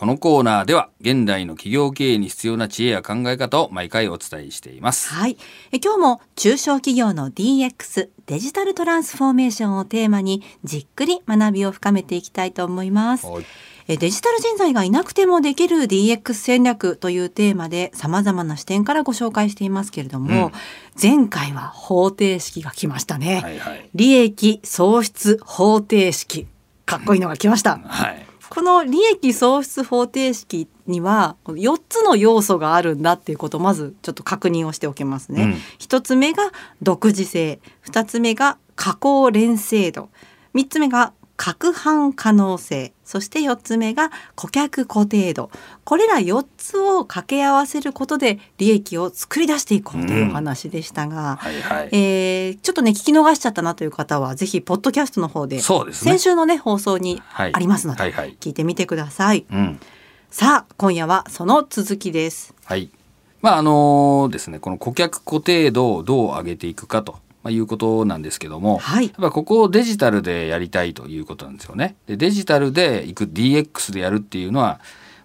このコーナーでは現代の企業経営に必要な知恵や考え方を毎回お伝えしています。はい。え今日も中小企業の DX デジタルトランスフォーメーションをテーマにじっくり学びを深めていきたいと思います。はいえデジタル人材がいなくてもできる DX 戦略というテーマで様々な視点からご紹介していますけれども、うん前回は方程式が来ましたね。はいはい。利益創出方程式。かっこいいのが来ました。はい。この利益創出方程式には4つの要素があるんだっていうことをまずちょっと確認をしておきますね。うん。1つ目が独自性。2つ目が加工連成度。3つ目が攪拌可能性そして4つ目が顧客固定度これら4つを掛け合わせることで利益を作り出していこうというお話でしたが、はいはい。えーちょっとね聞き逃しちゃったなという方はぜひポッドキャストの方でね先週のね放送にはいありますので、はいはい聞いてみてください。うん。さあ今夜はその続きです。はい。まああのですね、この顧客固定度をどう上げていくかと。まあ、いうことなんですけども、はいやっぱここをデジタルでやりたいということなんですよね。でデジタルで行く DX でやるっていうのはやっ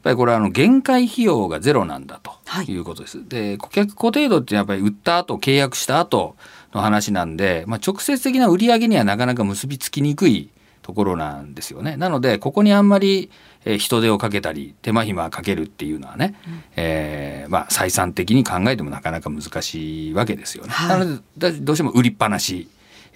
ぱりこれはあの限界費用がゼロなんだとはいいうことです。で顧客固定度ってやっぱり売った後契約した後の話なんで、まあ、直接的な売り上げにはなかなか結びつきにくいところなんですよね。なのでここにあんまりえー人手をかけたり手間暇かけるっていうのはね、えーまあ採算的に考えてもなかなか難しいわけですよね。はいなのでだどうしても売りっぱなし、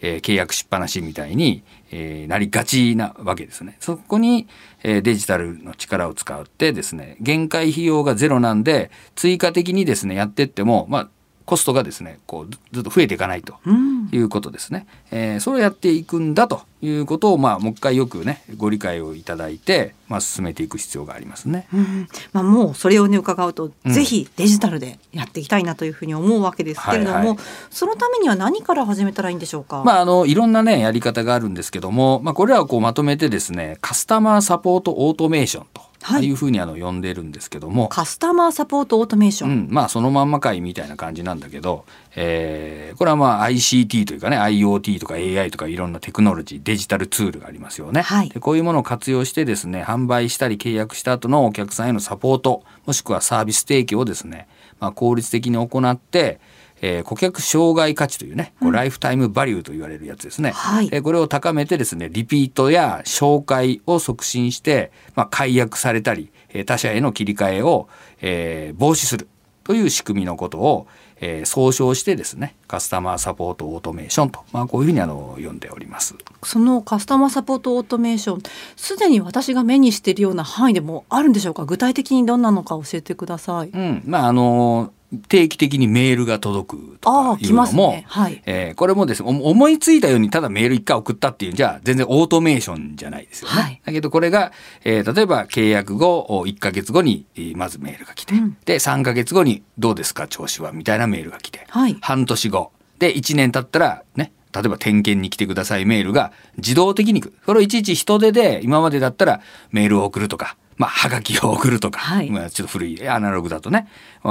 えー契約しっぱなしみたいに、えーなりがちなわけですね。そこに、えーデジタルの力を使ってですね限界費用がゼロなんで追加的にですねやってってもまあコストがですねこうずずっと増えていかないと。うんいうことですね。えーそれをやっていくんだということを、まあ、もう一回よくね、ご理解をいただいて、まあ、進めていく必要がありますね。うんまあ、もうそれをね伺うと、うんぜひデジタルでやっていきたいなというふうに思うわけですけれども、はいはいそのためには何から始めたらいいんでしょうか？まあ、あの、いろんなね、やり方があるんですけども、まあ、これらをこうまとめてですね、カスタマーサポートオートメーションとはい。いうふうにあの呼んでるんですけども、カスタマーサポートオートメーション。うん、まあそのまんまかいみたいな感じなんだけど、えーこれはまあ ICT というかね IoT とか AI とかいろんなテクノロジーデジタルツールがありますよね、はい。でこういうものを活用してですね販売したり契約した後のお客さんへのサポートもしくはサービス提供をですね、まあ、効率的に行ってえー顧客障害価値というね、こうライフタイムバリューと言われるやつですね。はいえーこれを高めてですね、リピートや紹介を促進して、まあ、解約されたり、えー他社への切り替えを、えー防止するという仕組みのことを、えー総称してですね、カスタマーサポートオートメーションと、まあ、こういうふうにあの呼んでおります。そのカスタマーサポートオートメーションすでに私が目にしているような範囲でもあるんでしょうか？具体的にどんなのか教えてください。うん、まああの定期的にメールが届くとかいうのも、ね。はい。えーこれもですねお思いついたようにただメール一回送ったっていうんじゃ全然オートメーションじゃないですよね。はい。だけどこれが、えー例えば契約後お1ヶ月後にえーまずメールが来て、うん。で3ヶ月後にどうですか調子はみたいなメールが来て、はい。半年後。で1年経ったらね例えば点検に来てくださいメールが自動的に来る。それをいちいち人手で今までだったらメールを送るとか、まあ、はがきを送るとか、はい。まあちょっと古いアナログだとね、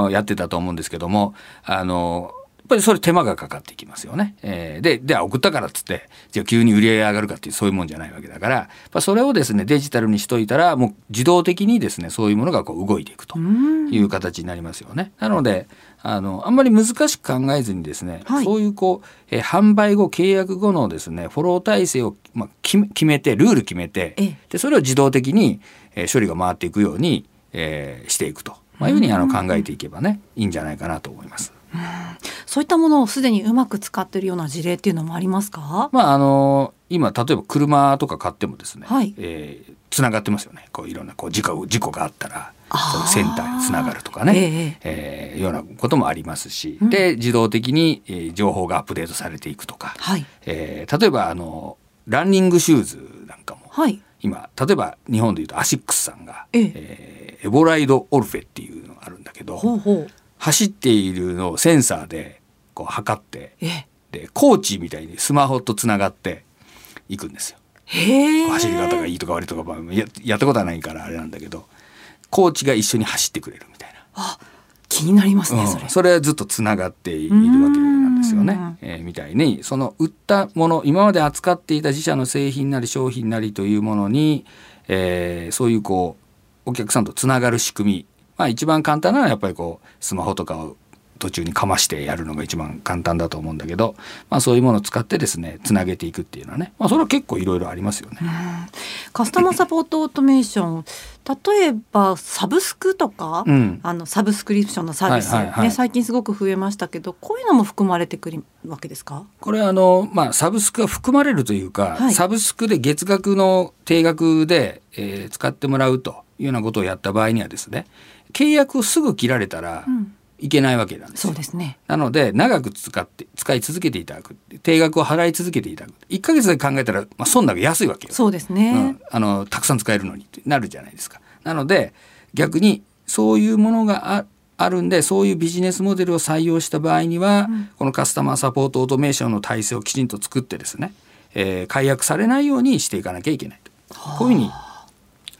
やってたと思うんですけども、あの、ぱりそれ手間がかかってきますよね。えーで、で、送ったからっつって、じゃあ急に売り上げ上がるかっていうそういうもんじゃないわけだから、やっぱそれをですね、デジタルにしといたら、もう自動的にですね、そういうものがこう動いていくとうんいう形になりますよね。なので、あの、あんまり難しく考えずにですね、はいそういうこう、えー販売後、契約後のですね、フォロー体制を、まあ、決めて、ルール決めてええ、で、それを自動的に、えー処理が回っていくように、えーしていくと。まあ、いうふうにあの考えていけばね、いいんじゃないかなと思います。そういったものをすでにうまく使っているような事例っていうのもありますか？まあ、あの今、例えば車とか買ってもですね、はい。えーつながってますよね。こういろんなこう事故事故があったら、そういうセンターにつながるとかね、えええーようなこともありますし、うん。で自動的に、えー情報がアップデートされていくとか、はい。えー例えばあのランニングシューズなんかも、はい。今例えば日本でいうとアシックスさんが、ええ。えーエボライドオルフェっていうのがあるんだけどほうほう走っているのをセンサーでこう測ってええでコーチみたいにスマホとつながっていくんですよ。走り方がいいとか悪いとか、まあ、ややったことはないからあれなんだけどコーチが一緒に走ってくれるみたいな。気になりますねそれ、うんそれはずっとつながっているわけなんですよねうん。えーみたいにその売ったもの今まで扱っていた自社の製品なり商品なりというものに、えーそういうこうお客さんとつながる仕組み、まあ、一番簡単なのはやっぱりこうスマホとかを途中にかましてやるのが一番簡単だと思うんだけど、まあ、そういうものを使ってですねつなげていくっていうのはね、まあ、それは結構いろいろありますよね。カスタマーサポートオートメーション例えばサブスクとか、うん、あのサブスクリプションのサービス、ね、最近すごく増えましたけどこういうのも含まれてくるわけですか？これあの、まあ、サブスクが含まれるというか、はい、サブスクで月額の定額で、えー、使ってもらうというようなことをやった場合にはですね契約をすぐ切られたら、うん。いけないわけなんですそうですね。なので長く使って使い続けていただく。定額を払い続けていただく。1か月で考えたら、まあ、損だけ安いわけよ。そうですね、うん、あのたくさん使えるのにってなるじゃないですか。なので逆にそういうものがああるんでそういうビジネスモデルを採用した場合には、うん、このカスタマーサポートオートメーションの体制をきちんと作ってですね、えー、解約されないようにしていかなきゃいけないと。こういうふうに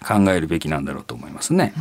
考えるべきなんだろうと思いますね。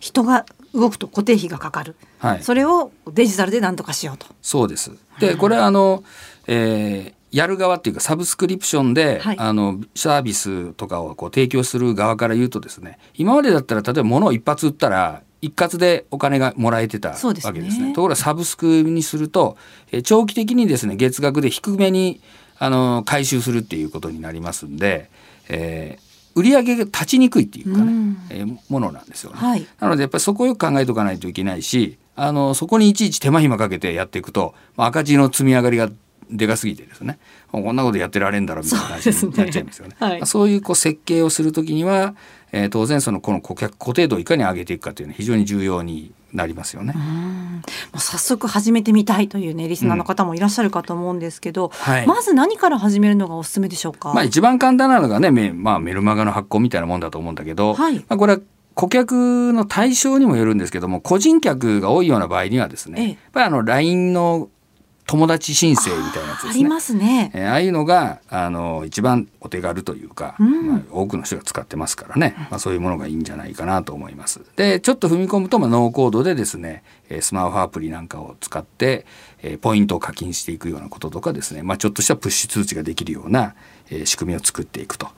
人が動くと固定費がかかる、はい、それをデジタルで何とかしようと。そうです。でこれはあの、えー、やる側っていうかサブスクリプションで、はい、あのサービスとかをこう提供する側から言うとですね今までだったら例えば物を一発売ったら一括でお金がもらえてたわけですね。すね。ところがサブスクにすると、えー、長期的にですね月額で低めにあの回収するっていうことになりますんで、えー、売り上げが立ちにくいっていうかね、うん、えー、ものなんですよね、はい、なのでやっぱりそこをよく考えておかないといけないしあのそこにいちいち手間暇かけてやっていくと、まあ、赤字の積み上がりがでかすぎてですねこんなことやってられんだろみたいな話になっちゃいますよね。そう、ねはい、そういうこう設計をするときには、えー、当然そのこの顧客固定度をいかに上げていくかというのは非常に重要になりますよね。早速始めてみたいというねリスナーの方もいらっしゃるかと思うんですけど、うん。はい、まず何から始めるのがおすすめでしょうか？まあ一番簡単なのがね、メまあメルマガの発行みたいなもんだと思うんだけど、はい、まあこれは顧客の対象にもよるんですけども個人客が多いような場合にはですね、ええ、やっぱりあの LINE の友達申請みたいなやつですね。ありますね。えー、ああいうのがあの一番お手軽というか、うん、まあ、多くの人が使ってますからね、まあ、そういうものがいいんじゃないかなと思います。でちょっと踏み込むと、まあ、ノーコードでですねスマホアプリなんかを使って、えー、ポイントを課金していくようなこととかですね、まあ、ちょっとしたプッシュ通知ができるような、えー、仕組みを作っていくと。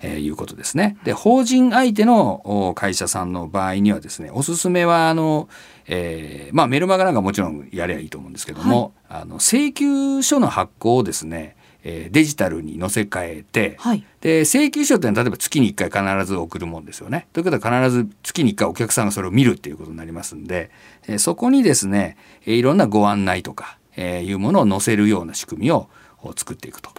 えー、いうことですね。で法人相手の会社さんの場合にはですねおすすめはあの、えー、まあメルマガなんかもちろんやればいいと思うんですけども、はい、あの請求書の発行をですねえデジタルに載せ替えて、はい、で請求書ってのは例えば月に1回必ず送るもんですよね。ということは必ず月に1回お客さんがそれを見るっていうことになりますんで、えそこにですね、えいろんなご案内とか、えいうものを載せるような仕組みをを作っていくと。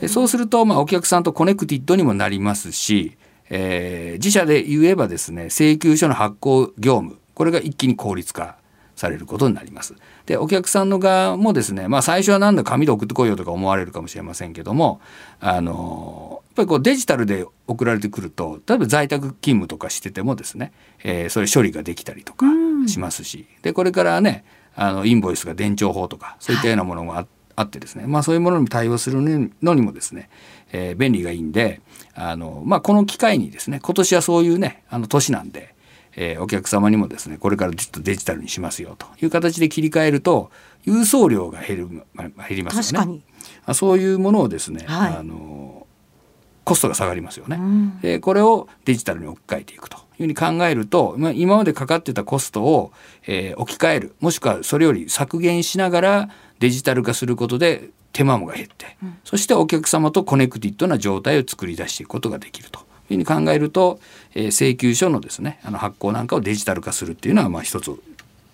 でそうすると、まあ、お客さんとコネクティッドにもなりますし、えー、自社で言えばですね請求書の発行業務これが一気に効率化されることになります。でお客さんの側もですね、まあ、最初はなんだ紙で送ってこいよとか思われるかもしれませんけどもあのやっぱりこうデジタルで送られてくると例えば在宅勤務とかしててもですね、えー、それ処理ができたりとかしますし、でこれからねあのインボイスが伝承法とかそういったようなものがあって、あってですね、まあ、そういうものに対応するのにもですね、えー、便利がいいんであの、まあ、この機会にですね今年はそういうねあの年なんで、えー、お客様にもですねこれからちょっとデジタルにしますよという形で切り替えると郵送料が減る、ま減りますよね。そういうものをですね、はい、あのコストが下がりますよね。うん、でこれをデジタルに置き換えていくというふうに考えると、まあ、今までかかってたコストを、えー、置き換える。もしくはそれより削減しながらデジタル化することで手間もが減って、うん、そしてお客様とコネクティッドな状態を作り出していくことができると。いうふうに考えると、えー、請求書のですねあの発行なんかをデジタル化するっていうのはまあ一つ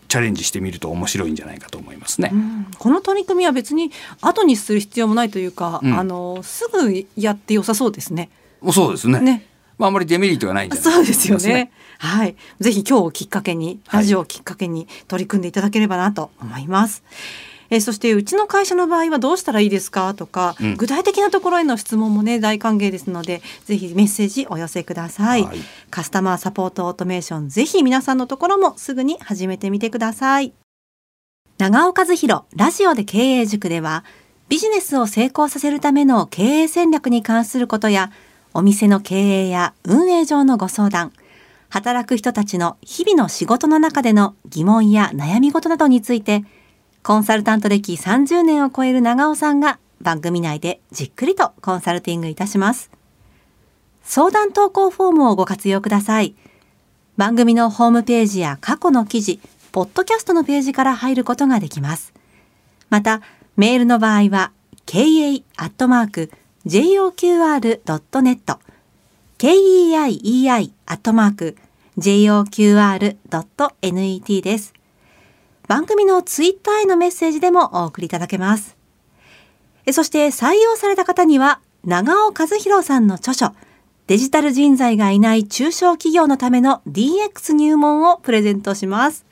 チャレンジしてみると面白いんじゃないかと思いますね。うん、この取り組みは別に後にする必要もないというか、うん、あのすぐやって良さそうですね。そうですね。ねまあ、あまりデメリットがないんじゃないそうですよね。はい、ぜひ今日をきっかけに、ラジオをきっかけに取り組んでいただければなと思います。はいえー、そしてうちの会社の場合はどうしたらいいですかとか、うん、具体的なところへの質問もね大歓迎ですのでぜひメッセージお寄せください、はい、カスタマーサポートオートメーションぜひ皆さんのところもすぐに始めてみてください。長尾和弘ラジオで経営塾ではビジネスを成功させるための経営戦略に関することやお店の経営や運営上のご相談働く人たちの日々の仕事の中での疑問や悩み事などについてコンサルタント歴30年を超える長尾さんが番組内でじっくりとコンサルティングいたします。相談投稿フォームをご活用ください。番組のホームページや過去の記事、ポッドキャストのページから入ることができます。また、メールの場合は、ka joqr.net、keiei.joqr.net です。番組のツイッターへのメッセージでもお送りいただけます。そして採用された方には、長尾和弘さんの著書、デジタル人材がいない中小企業のための DX 入門をプレゼントします。